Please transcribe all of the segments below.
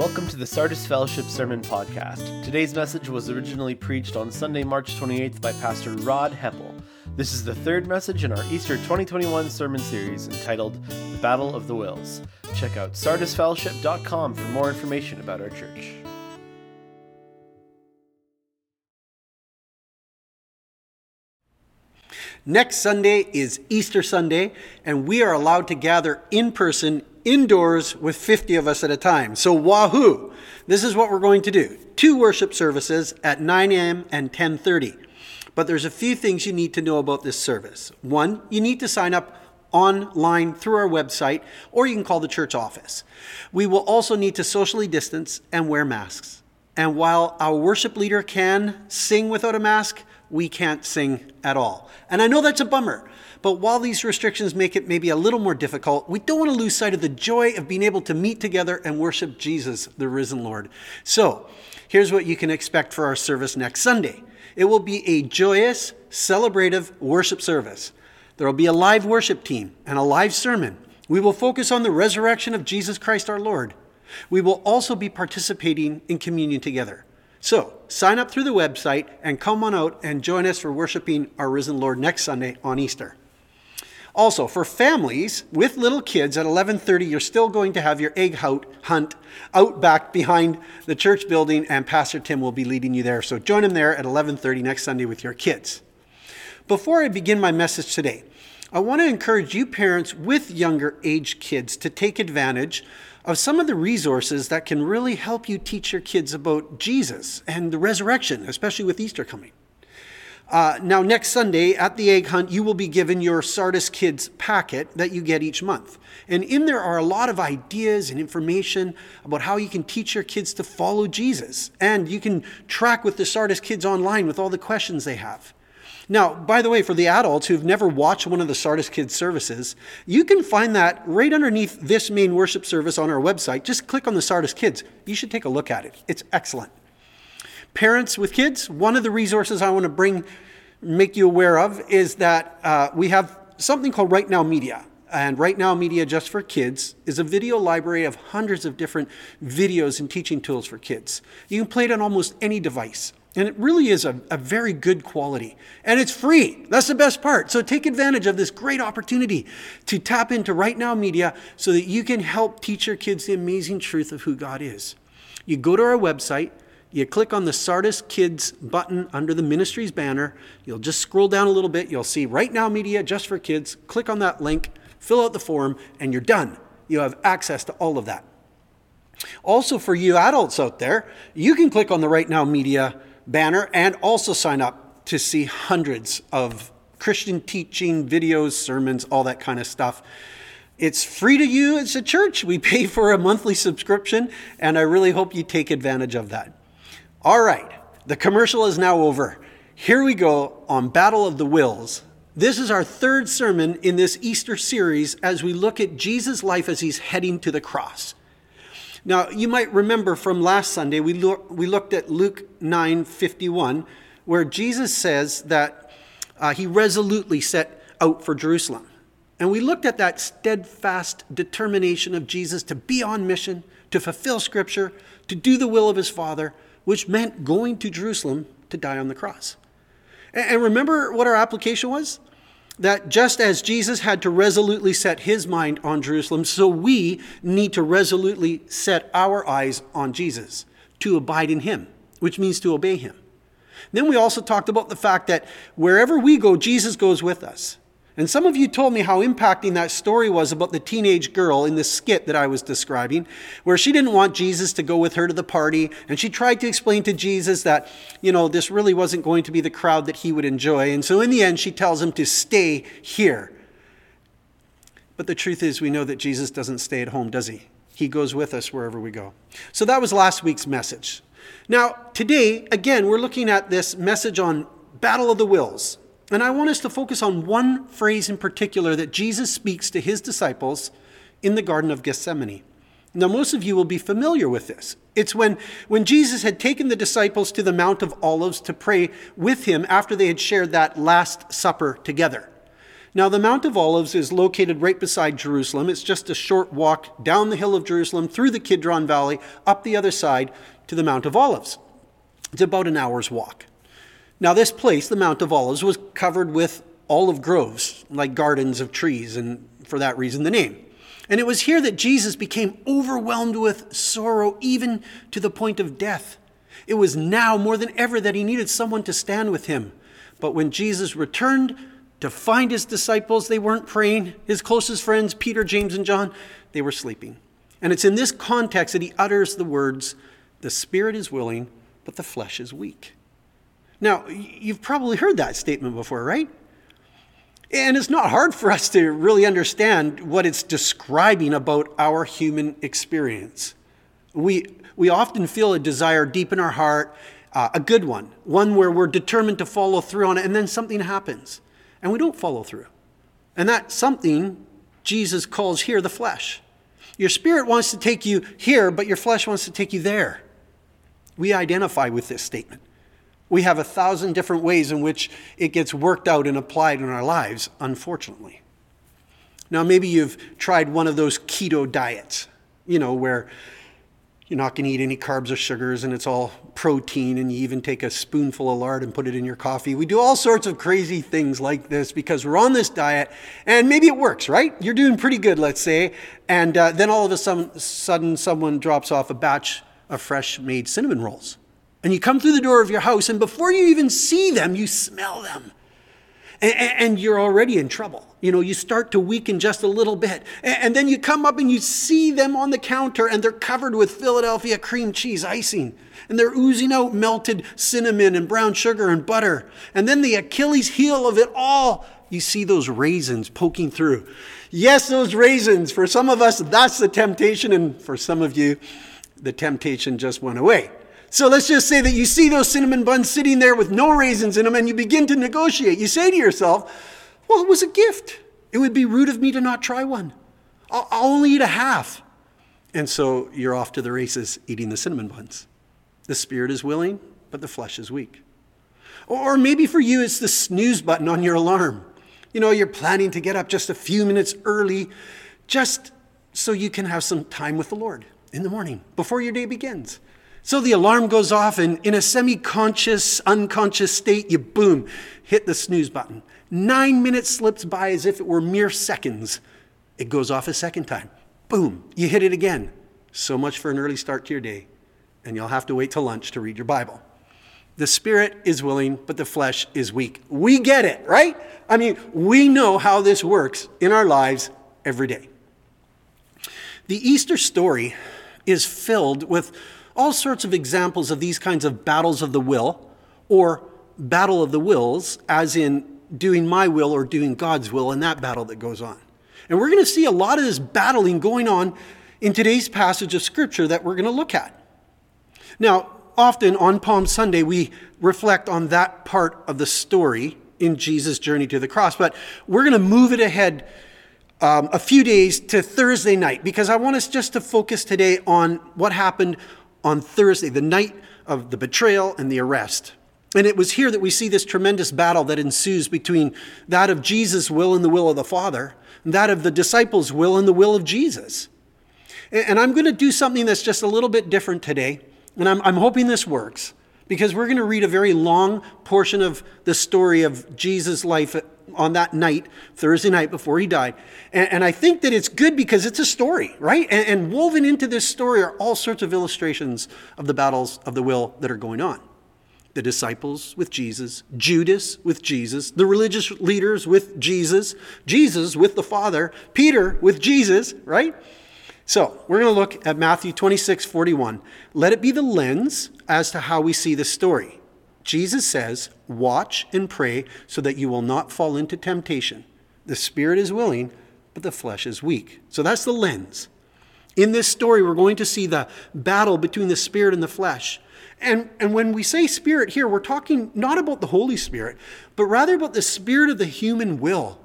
Welcome to the Sardis Fellowship Sermon Podcast. Today's message was originally preached on Sunday, March 28th by Pastor Rod Heppel. This is the third message in our Easter 2021 sermon series entitled The Battle of the Wills. Check out sardisfellowship.com for more information about our church. Next Sunday is Easter Sunday, and we are allowed to gather in person indoors with 50 of us at a time. So, wahoo! This is what we're going to do. Two worship services at 9 a.m. and 10:30. But there's a few things you need to know about this service. One, you need to sign up online through our website, or you can call the church office. We will also need to socially distance and wear masks. And while our worship leader can sing without a mask, we can't sing at all. And I know that's a bummer, but while these restrictions make it maybe a little more difficult, we don't want to lose sight of the joy of being able to meet together and worship Jesus, the risen Lord. So, here's what you can expect for our service next Sunday it will be a joyous, celebrative worship service. There will be a live worship team and a live sermon. We will focus on the resurrection of Jesus Christ our Lord. We will also be participating in communion together. So, sign up through the website and come on out and join us for worshiping our risen Lord next Sunday on Easter. Also, for families with little kids at 11:30, you're still going to have your egg hunt out back behind the church building and Pastor Tim will be leading you there. So join him there at 11:30 next Sunday with your kids. Before I begin my message today, I want to encourage you parents with younger age kids to take advantage of some of the resources that can really help you teach your kids about Jesus and the resurrection, especially with Easter coming. Uh, now, next Sunday at the Egg Hunt, you will be given your Sardis Kids packet that you get each month. And in there are a lot of ideas and information about how you can teach your kids to follow Jesus. And you can track with the Sardis Kids online with all the questions they have. Now, by the way, for the adults who've never watched one of the Sardis Kids services, you can find that right underneath this main worship service on our website. Just click on the Sardis Kids. You should take a look at it. It's excellent. Parents with kids, one of the resources I want to bring, make you aware of is that uh, we have something called Right Now Media. And Right Now Media Just for Kids is a video library of hundreds of different videos and teaching tools for kids. You can play it on almost any device. And it really is a, a, very good quality. And it's free. That's the best part. So take advantage of this great opportunity to tap into Right Now Media so that you can help teach your kids the amazing truth of who God is. You go to our website, you click on the Sardis Kids button under the ministries banner. You'll just scroll down a little bit. You'll see Right Now Media just for kids. Click on that link, fill out the form, and you're done. You have access to all of that. Also, for you adults out there, you can click on the Right Now Media banner and also sign up to see hundreds of Christian teaching videos, sermons, all that kind of stuff. It's free to you as a church. We pay for a monthly subscription, and I really hope you take advantage of that. All right, the commercial is now over. Here we go on Battle of the Wills. This is our third sermon in this Easter series as we look at Jesus' life as he's heading to the cross. Now, you might remember from last Sunday, we, look, we looked at Luke 9 51, where Jesus says that uh, he resolutely set out for Jerusalem. And we looked at that steadfast determination of Jesus to be on mission, to fulfill Scripture, to do the will of his Father, which meant going to Jerusalem to die on the cross. And remember what our application was? That just as Jesus had to resolutely set his mind on Jerusalem, so we need to resolutely set our eyes on Jesus, to abide in him, which means to obey him. Then we also talked about the fact that wherever we go, Jesus goes with us. And some of you told me how impacting that story was about the teenage girl in the skit that I was describing, where she didn't want Jesus to go with her to the party. And she tried to explain to Jesus that, you know, this really wasn't going to be the crowd that he would enjoy. And so in the end, she tells him to stay here. But the truth is, we know that Jesus doesn't stay at home, does he? He goes with us wherever we go. So that was last week's message. Now, today, again, we're looking at this message on Battle of the Wills. And I want us to focus on one phrase in particular that Jesus speaks to his disciples in the Garden of Gethsemane. Now, most of you will be familiar with this. It's when, when Jesus had taken the disciples to the Mount of Olives to pray with him after they had shared that Last Supper together. Now, the Mount of Olives is located right beside Jerusalem. It's just a short walk down the hill of Jerusalem, through the Kidron Valley, up the other side to the Mount of Olives. It's about an hour's walk. Now, this place, the Mount of Olives, was covered with olive groves, like gardens of trees, and for that reason, the name. And it was here that Jesus became overwhelmed with sorrow, even to the point of death. It was now more than ever that he needed someone to stand with him. But when Jesus returned to find his disciples, they weren't praying. His closest friends, Peter, James, and John, they were sleeping. And it's in this context that he utters the words, The spirit is willing, but the flesh is weak. Now, you've probably heard that statement before, right? And it's not hard for us to really understand what it's describing about our human experience. We, we often feel a desire deep in our heart, uh, a good one, one where we're determined to follow through on it, and then something happens, and we don't follow through. And that something Jesus calls here the flesh. Your spirit wants to take you here, but your flesh wants to take you there. We identify with this statement. We have a thousand different ways in which it gets worked out and applied in our lives, unfortunately. Now, maybe you've tried one of those keto diets, you know, where you're not going to eat any carbs or sugars and it's all protein, and you even take a spoonful of lard and put it in your coffee. We do all sorts of crazy things like this because we're on this diet, and maybe it works, right? You're doing pretty good, let's say, and uh, then all of a sudden, someone drops off a batch of fresh made cinnamon rolls. And you come through the door of your house, and before you even see them, you smell them. And, and, you're already in trouble. You know, you start to weaken just a little bit. And, and then you come up and you see them on the counter, and they're covered with Philadelphia cream cheese icing. And they're oozing out melted cinnamon and brown sugar and butter. And then the Achilles heel of it all, you see those raisins poking through. Yes, those raisins. For some of us, that's the temptation. And for some of you, the temptation just went away. So let's just say that you see those cinnamon buns sitting there with no raisins in them and you begin to negotiate. You say to yourself, well, it was a gift. It would be rude of me to not try one. I'll, I'll only eat a half. And so you're off to the races eating the cinnamon buns. The spirit is willing, but the flesh is weak. Or maybe for you, it's the snooze button on your alarm. You know, you're planning to get up just a few minutes early just so you can have some time with the Lord in the morning before your day begins. So the alarm goes off, and in a semi conscious, unconscious state, you boom, hit the snooze button. Nine minutes slips by as if it were mere seconds. It goes off a second time. Boom, you hit it again. So much for an early start to your day, and you'll have to wait till lunch to read your Bible. The spirit is willing, but the flesh is weak. We get it, right? I mean, we know how this works in our lives every day. The Easter story is filled with all sorts of examples of these kinds of battles of the will or battle of the wills, as in doing my will or doing God's will, in that battle that goes on. And we're going to see a lot of this battling going on in today's passage of Scripture that we're going to look at. Now, often on Palm Sunday, we reflect on that part of the story in Jesus' journey to the cross, but we're going to move it ahead um, a few days to Thursday night because I want us just to focus today on what happened on Thursday, the night of the betrayal and the arrest. And it was here that we see this tremendous battle that ensues between that of Jesus' will and the will of the Father, and that of the disciples' will and the will of Jesus. And I'm going to do something that's just a little bit different today, and I'm, I'm hoping this works because we're going to read a very long portion of the story of Jesus' life on that night, Thursday night before he died. And, and I think that it's good because it's a story, right? And, and woven into this story are all sorts of illustrations of the battles of the will that are going on. The disciples with Jesus, Judas with Jesus, the religious leaders with Jesus, Jesus with the Father, Peter with Jesus, right? So we're going to look at Matthew 26, 41. Let it be the lens as to how we see the story. Jesus says, Watch and pray so that you will not fall into temptation. The spirit is willing, but the flesh is weak. So that's the lens. In this story, we're going to see the battle between the spirit and the flesh. And, and when we say spirit here, we're talking not about the Holy Spirit, but rather about the spirit of the human will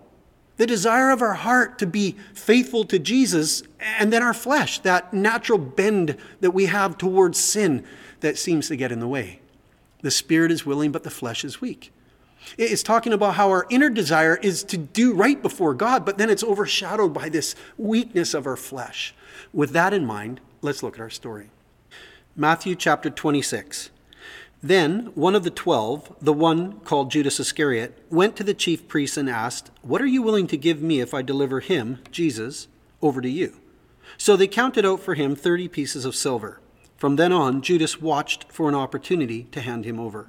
the desire of our heart to be faithful to Jesus, and then our flesh, that natural bend that we have towards sin that seems to get in the way. The spirit is willing, but the flesh is weak. It's talking about how our inner desire is to do right before God, but then it's overshadowed by this weakness of our flesh. With that in mind, let's look at our story. Matthew chapter 26. Then one of the twelve, the one called Judas Iscariot, went to the chief priests and asked, What are you willing to give me if I deliver him, Jesus, over to you? So they counted out for him thirty pieces of silver. From then on, Judas watched for an opportunity to hand him over.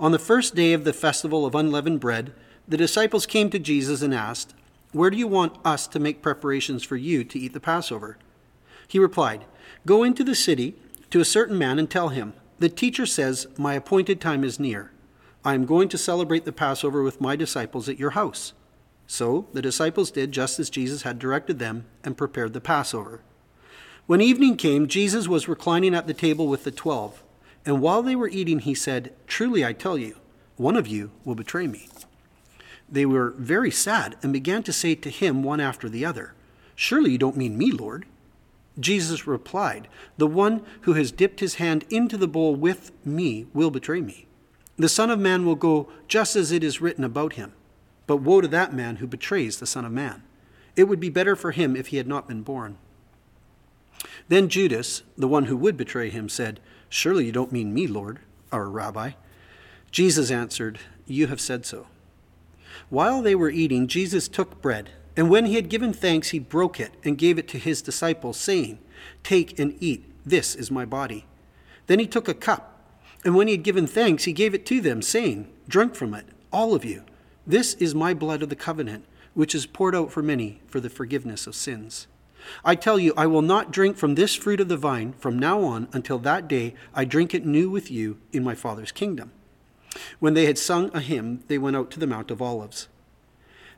On the first day of the festival of unleavened bread, the disciples came to Jesus and asked, Where do you want us to make preparations for you to eat the Passover? He replied, Go into the city to a certain man and tell him, The teacher says, My appointed time is near. I am going to celebrate the Passover with my disciples at your house. So the disciples did just as Jesus had directed them and prepared the Passover. When evening came, Jesus was reclining at the table with the twelve. And while they were eating, he said, Truly I tell you, one of you will betray me. They were very sad and began to say to him one after the other, Surely you don't mean me, Lord. Jesus replied, The one who has dipped his hand into the bowl with me will betray me. The Son of Man will go just as it is written about him. But woe to that man who betrays the Son of Man. It would be better for him if he had not been born. Then Judas, the one who would betray him, said, Surely you don't mean me, Lord, our rabbi. Jesus answered, You have said so. While they were eating, Jesus took bread, and when he had given thanks, he broke it and gave it to his disciples, saying, Take and eat, this is my body. Then he took a cup, and when he had given thanks, he gave it to them, saying, Drink from it, all of you. This is my blood of the covenant, which is poured out for many for the forgiveness of sins. I tell you, I will not drink from this fruit of the vine from now on until that day I drink it new with you in my Father's kingdom. When they had sung a hymn, they went out to the Mount of Olives.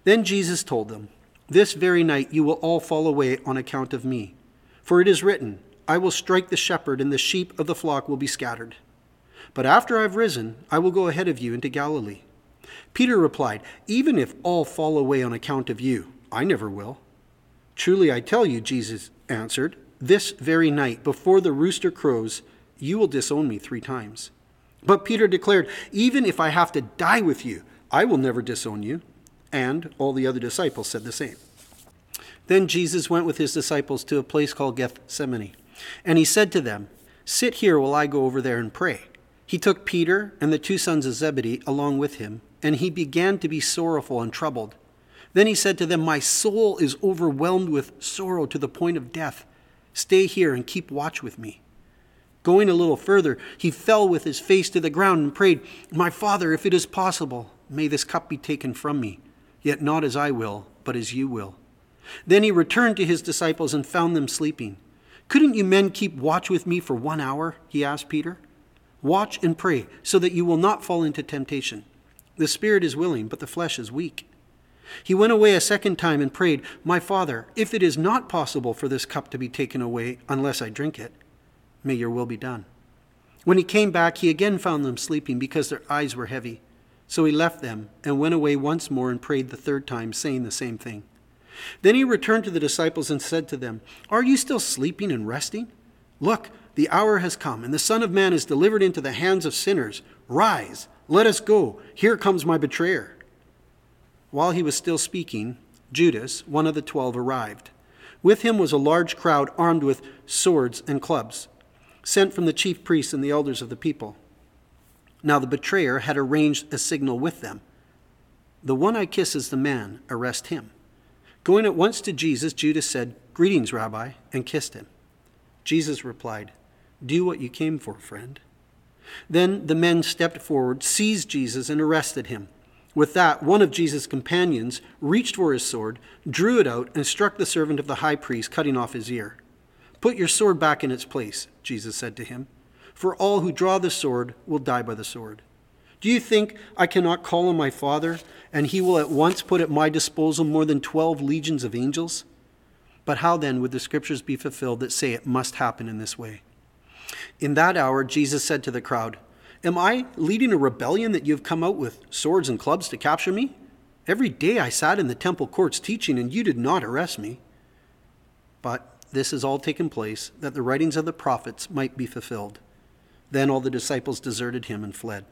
Then Jesus told them, This very night you will all fall away on account of me. For it is written, I will strike the shepherd, and the sheep of the flock will be scattered. But after I've risen, I will go ahead of you into Galilee. Peter replied, Even if all fall away on account of you, I never will. Truly I tell you, Jesus answered, this very night, before the rooster crows, you will disown me three times. But Peter declared, Even if I have to die with you, I will never disown you. And all the other disciples said the same. Then Jesus went with his disciples to a place called Gethsemane. And he said to them, Sit here while I go over there and pray. He took Peter and the two sons of Zebedee along with him, and he began to be sorrowful and troubled. Then he said to them, My soul is overwhelmed with sorrow to the point of death. Stay here and keep watch with me. Going a little further, he fell with his face to the ground and prayed, My Father, if it is possible, may this cup be taken from me, yet not as I will, but as you will. Then he returned to his disciples and found them sleeping. Couldn't you men keep watch with me for one hour? He asked Peter. Watch and pray, so that you will not fall into temptation. The spirit is willing, but the flesh is weak. He went away a second time and prayed, My Father, if it is not possible for this cup to be taken away unless I drink it, may your will be done. When he came back, he again found them sleeping because their eyes were heavy. So he left them and went away once more and prayed the third time, saying the same thing. Then he returned to the disciples and said to them, Are you still sleeping and resting? Look, the hour has come, and the Son of Man is delivered into the hands of sinners. Rise, let us go. Here comes my betrayer. While he was still speaking, Judas, one of the twelve, arrived. With him was a large crowd armed with swords and clubs, sent from the chief priests and the elders of the people. Now the betrayer had arranged a signal with them. The one I kiss is the man, arrest him. Going at once to Jesus, Judas said, Greetings, Rabbi, and kissed him. Jesus replied, Do what you came for, friend. Then the men stepped forward, seized Jesus, and arrested him. With that, one of Jesus' companions reached for his sword, drew it out, and struck the servant of the high priest, cutting off his ear. Put your sword back in its place, Jesus said to him, for all who draw the sword will die by the sword. Do you think I cannot call on my Father, and he will at once put at my disposal more than twelve legions of angels? But how then would the scriptures be fulfilled that say it must happen in this way? In that hour, Jesus said to the crowd, Am I leading a rebellion that you have come out with swords and clubs to capture me? Every day I sat in the temple courts teaching, and you did not arrest me. But this has all taken place that the writings of the prophets might be fulfilled. Then all the disciples deserted him and fled.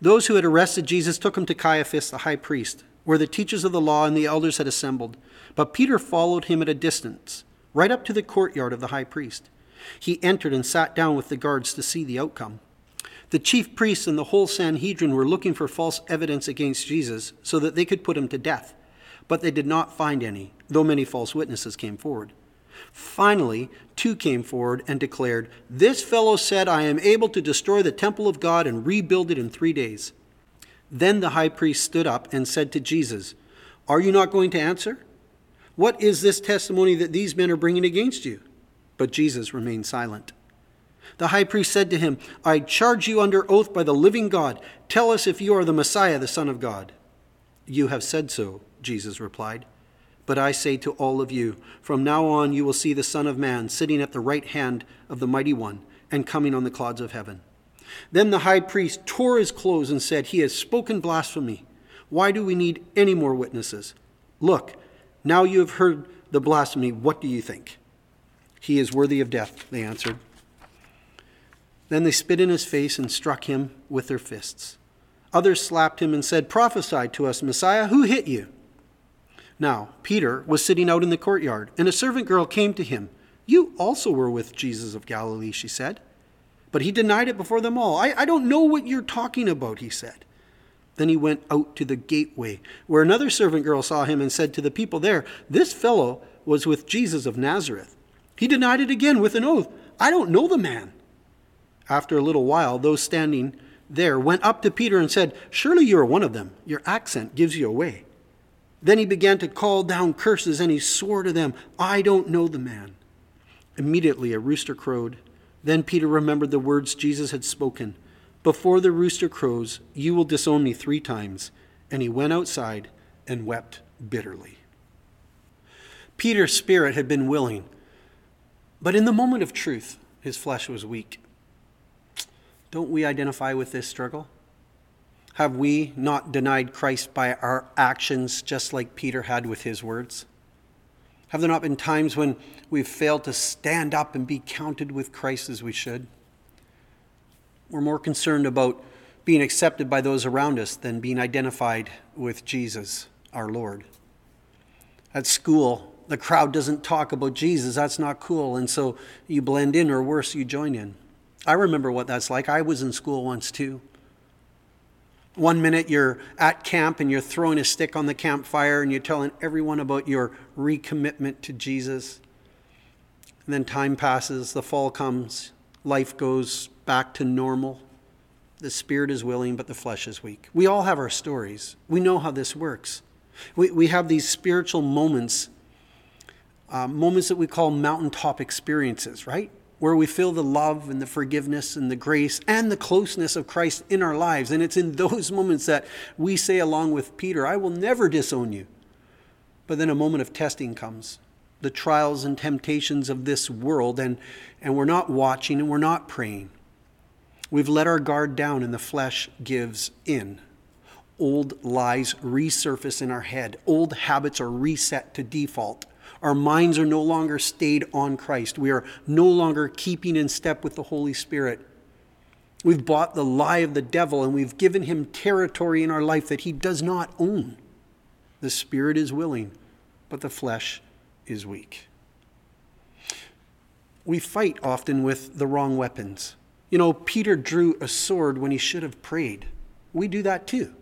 Those who had arrested Jesus took him to Caiaphas, the high priest, where the teachers of the law and the elders had assembled. But Peter followed him at a distance, right up to the courtyard of the high priest. He entered and sat down with the guards to see the outcome. The chief priests and the whole Sanhedrin were looking for false evidence against Jesus so that they could put him to death, but they did not find any, though many false witnesses came forward. Finally, two came forward and declared, This fellow said, I am able to destroy the temple of God and rebuild it in three days. Then the high priest stood up and said to Jesus, Are you not going to answer? What is this testimony that these men are bringing against you? But Jesus remained silent. The high priest said to him, I charge you under oath by the living God. Tell us if you are the Messiah, the Son of God. You have said so, Jesus replied. But I say to all of you, from now on you will see the Son of Man sitting at the right hand of the Mighty One and coming on the clouds of heaven. Then the high priest tore his clothes and said, He has spoken blasphemy. Why do we need any more witnesses? Look, now you have heard the blasphemy. What do you think? He is worthy of death, they answered. Then they spit in his face and struck him with their fists. Others slapped him and said, Prophesy to us, Messiah, who hit you? Now, Peter was sitting out in the courtyard, and a servant girl came to him. You also were with Jesus of Galilee, she said. But he denied it before them all. I, I don't know what you're talking about, he said. Then he went out to the gateway, where another servant girl saw him and said to the people there, This fellow was with Jesus of Nazareth. He denied it again with an oath. I don't know the man. After a little while, those standing there went up to Peter and said, Surely you are one of them. Your accent gives you away. Then he began to call down curses, and he swore to them, I don't know the man. Immediately a rooster crowed. Then Peter remembered the words Jesus had spoken Before the rooster crows, you will disown me three times. And he went outside and wept bitterly. Peter's spirit had been willing, but in the moment of truth, his flesh was weak. Don't we identify with this struggle? Have we not denied Christ by our actions, just like Peter had with his words? Have there not been times when we've failed to stand up and be counted with Christ as we should? We're more concerned about being accepted by those around us than being identified with Jesus, our Lord. At school, the crowd doesn't talk about Jesus. That's not cool. And so you blend in, or worse, you join in. I remember what that's like. I was in school once too. One minute you're at camp and you're throwing a stick on the campfire and you're telling everyone about your recommitment to Jesus. And then time passes, the fall comes, life goes back to normal. The spirit is willing, but the flesh is weak. We all have our stories. We know how this works. We, we have these spiritual moments, uh, moments that we call mountaintop experiences, right? Where we feel the love and the forgiveness and the grace and the closeness of Christ in our lives. And it's in those moments that we say, along with Peter, I will never disown you. But then a moment of testing comes the trials and temptations of this world, and, and we're not watching and we're not praying. We've let our guard down, and the flesh gives in. Old lies resurface in our head, old habits are reset to default. Our minds are no longer stayed on Christ. We are no longer keeping in step with the Holy Spirit. We've bought the lie of the devil and we've given him territory in our life that he does not own. The spirit is willing, but the flesh is weak. We fight often with the wrong weapons. You know, Peter drew a sword when he should have prayed. We do that too.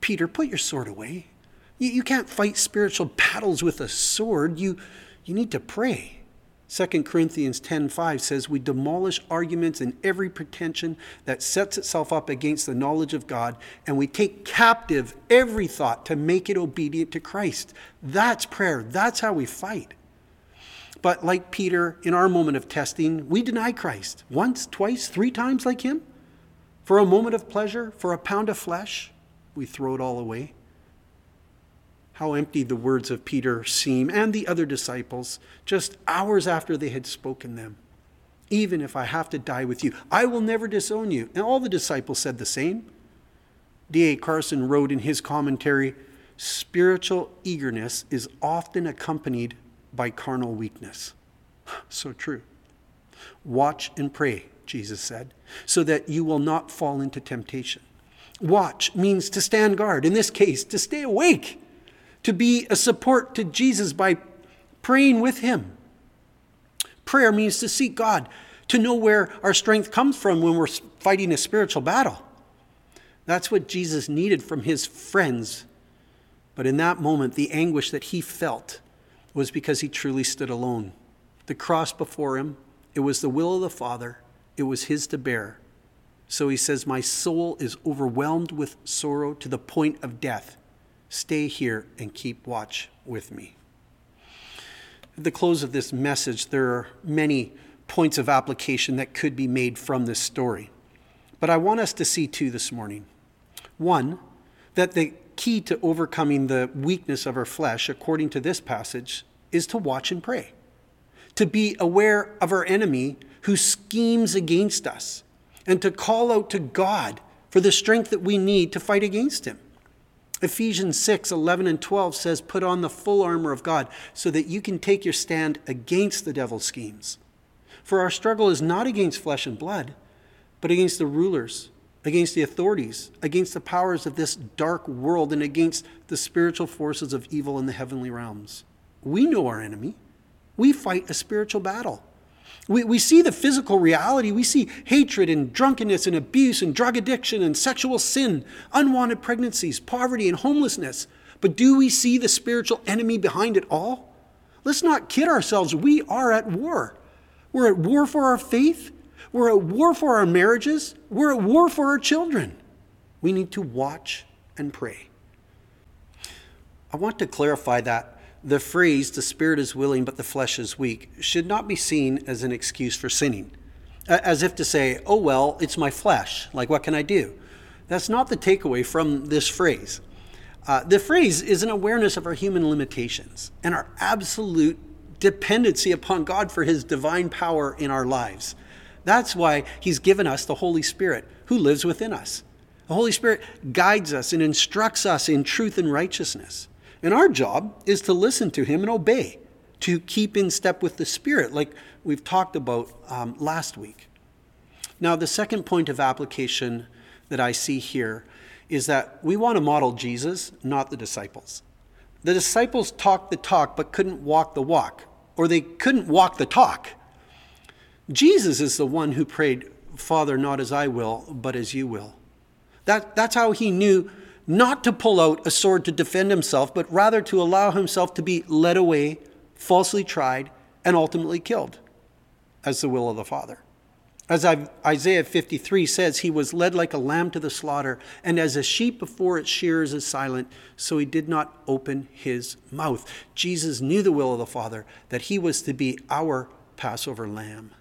Peter, put your sword away. You, you can't fight spiritual battles with a sword. You, you need to pray. 2 Corinthians 10:5 says we demolish arguments and every pretension that sets itself up against the knowledge of God and we take captive every thought to make it obedient to Christ. That's prayer. That's how we fight. But like Peter in our moment of testing, we deny Christ once, twice, three times like him. For a moment of pleasure, for a pound of flesh, we throw it all away how empty the words of Peter seem and the other disciples just hours after they had spoken them. Even if I have to die with you, I will never disown you. And all the disciples said the same. D.A. Carson wrote in his commentary spiritual eagerness is often accompanied by carnal weakness. So true. Watch and pray, Jesus said, so that you will not fall into temptation. Watch means to stand guard, in this case, to stay awake, to be a support to Jesus by praying with him. Prayer means to seek God, to know where our strength comes from when we're fighting a spiritual battle. That's what Jesus needed from his friends. But in that moment, the anguish that he felt was because he truly stood alone. The cross before him, it was the will of the Father, it was his to bear. So he says, My soul is overwhelmed with sorrow to the point of death. Stay here and keep watch with me. At the close of this message, there are many points of application that could be made from this story. But I want us to see two this morning. One, that the key to overcoming the weakness of our flesh, according to this passage, is to watch and pray, to be aware of our enemy who schemes against us, and to call out to God for the strength that we need to fight against him. Ephesians 6 11 and 12 says, Put on the full armor of God so that you can take your stand against the devil's schemes. For our struggle is not against flesh and blood, but against the rulers, against the authorities, against the powers of this dark world, and against the spiritual forces of evil in the heavenly realms. We know our enemy. We fight a spiritual battle. We, we see the physical reality. We see hatred and drunkenness and abuse and drug addiction and sexual sin, unwanted pregnancies, poverty and homelessness. But do we see the spiritual enemy behind it all? Let's not kid ourselves. We are at war. We're at war for our faith. We're at war for our marriages. We're at war for our children. We need to watch and pray. I want to clarify that the phrase, the spirit is willing but the flesh is weak, should not be seen as an excuse for sinning. As if to say, oh, well, it's my flesh. Like, what can I do? That's not the takeaway from this phrase. Uh, the phrase is an awareness of our human limitations and our absolute dependency upon God for his divine power in our lives. That's why he's given us the Holy Spirit who lives within us. The Holy Spirit guides us and instructs us in truth and righteousness. And our job is to listen to him and obey, to keep in step with the Spirit, like we've talked about um, last week. Now, the second point of application that I see here is that we want to model Jesus, not the disciples. The disciples talked the talk but couldn't walk the walk, or they couldn't walk the talk. Jesus is the one who prayed, Father, not as I will, but as you will. That, that's how he knew not to pull out a sword to defend himself, but rather to allow himself to be led away, falsely tried, and ultimately killed, as the will of the Father. As Isaiah 53 says, he was led like a lamb to the slaughter, and as a sheep before its shearers is silent, so he did not open his mouth. Jesus knew the will of the Father, that he was to be our Passover lamb.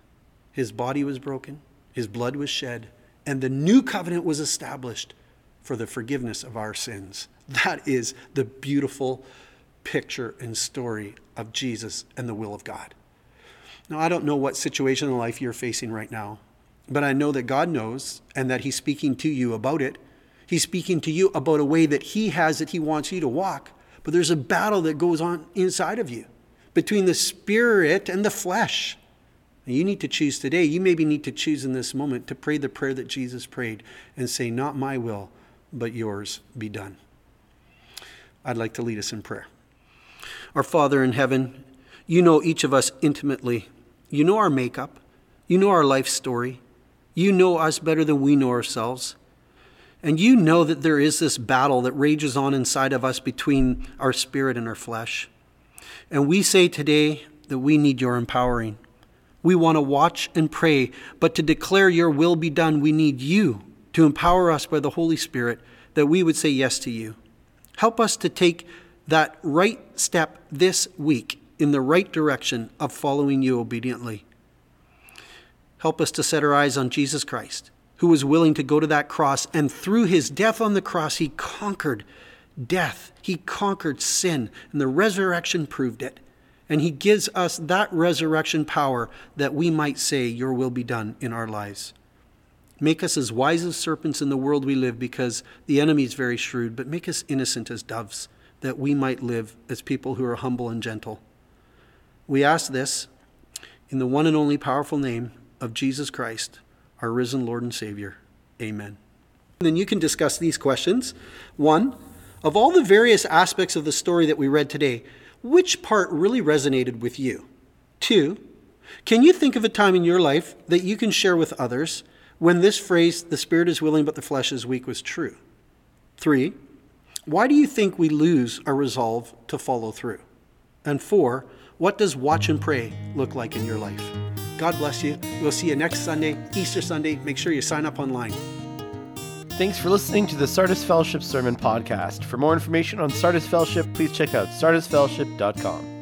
His body was broken, his blood was shed, and the new covenant was established for the forgiveness of our sins. That is the beautiful picture and story of Jesus and the will of God. Now, I don't know what situation in life you're facing right now, but I know that God knows and that He's speaking to you about it. He's speaking to you about a way that He has that He wants you to walk. But there's a battle that goes on inside of you between the spirit and the flesh. You need to choose today. You maybe need to choose in this moment to pray the prayer that Jesus prayed and say, Not my will, but yours be done. I'd like to lead us in prayer. Our Father in heaven, you know each of us intimately. You know our makeup. You know our life story. You know us better than we know ourselves. And you know that there is this battle that rages on inside of us between our spirit and our flesh. And we say today that we need your empowering. We want to watch and pray, but to declare your will be done, we need you to empower us by the Holy Spirit that we would say yes to you. Help us to take that right step this week in the right direction of following you obediently. Help us to set our eyes on Jesus Christ, who was willing to go to that cross, and through his death on the cross, he conquered death. He conquered sin, and the resurrection proved it. And he gives us that resurrection power that we might say, Your will be done in our lives. Make us as wise as serpents in the world we live because the enemy is very shrewd, but make us innocent as doves that we might live as people who are humble and gentle. We ask this in the one and only powerful name of Jesus Christ, our risen Lord and Savior. Amen. then you can discuss these questions. One, of all the various aspects of the story that we read today, which part really resonated with you? Two, can you think of a time in your life that you can share with others when this phrase, the spirit is willing but the flesh is weak, was true? Three, why do you think we lose our resolve to follow through? And four, what does watch and pray look like in your life? God bless you. We'll see you next Sunday, Easter Sunday. Make sure you sign up online. Thanks for listening to the Sardis Fellowship Sermon Podcast. For more information on Sardis Fellowship, please check out sardisfellowship.com.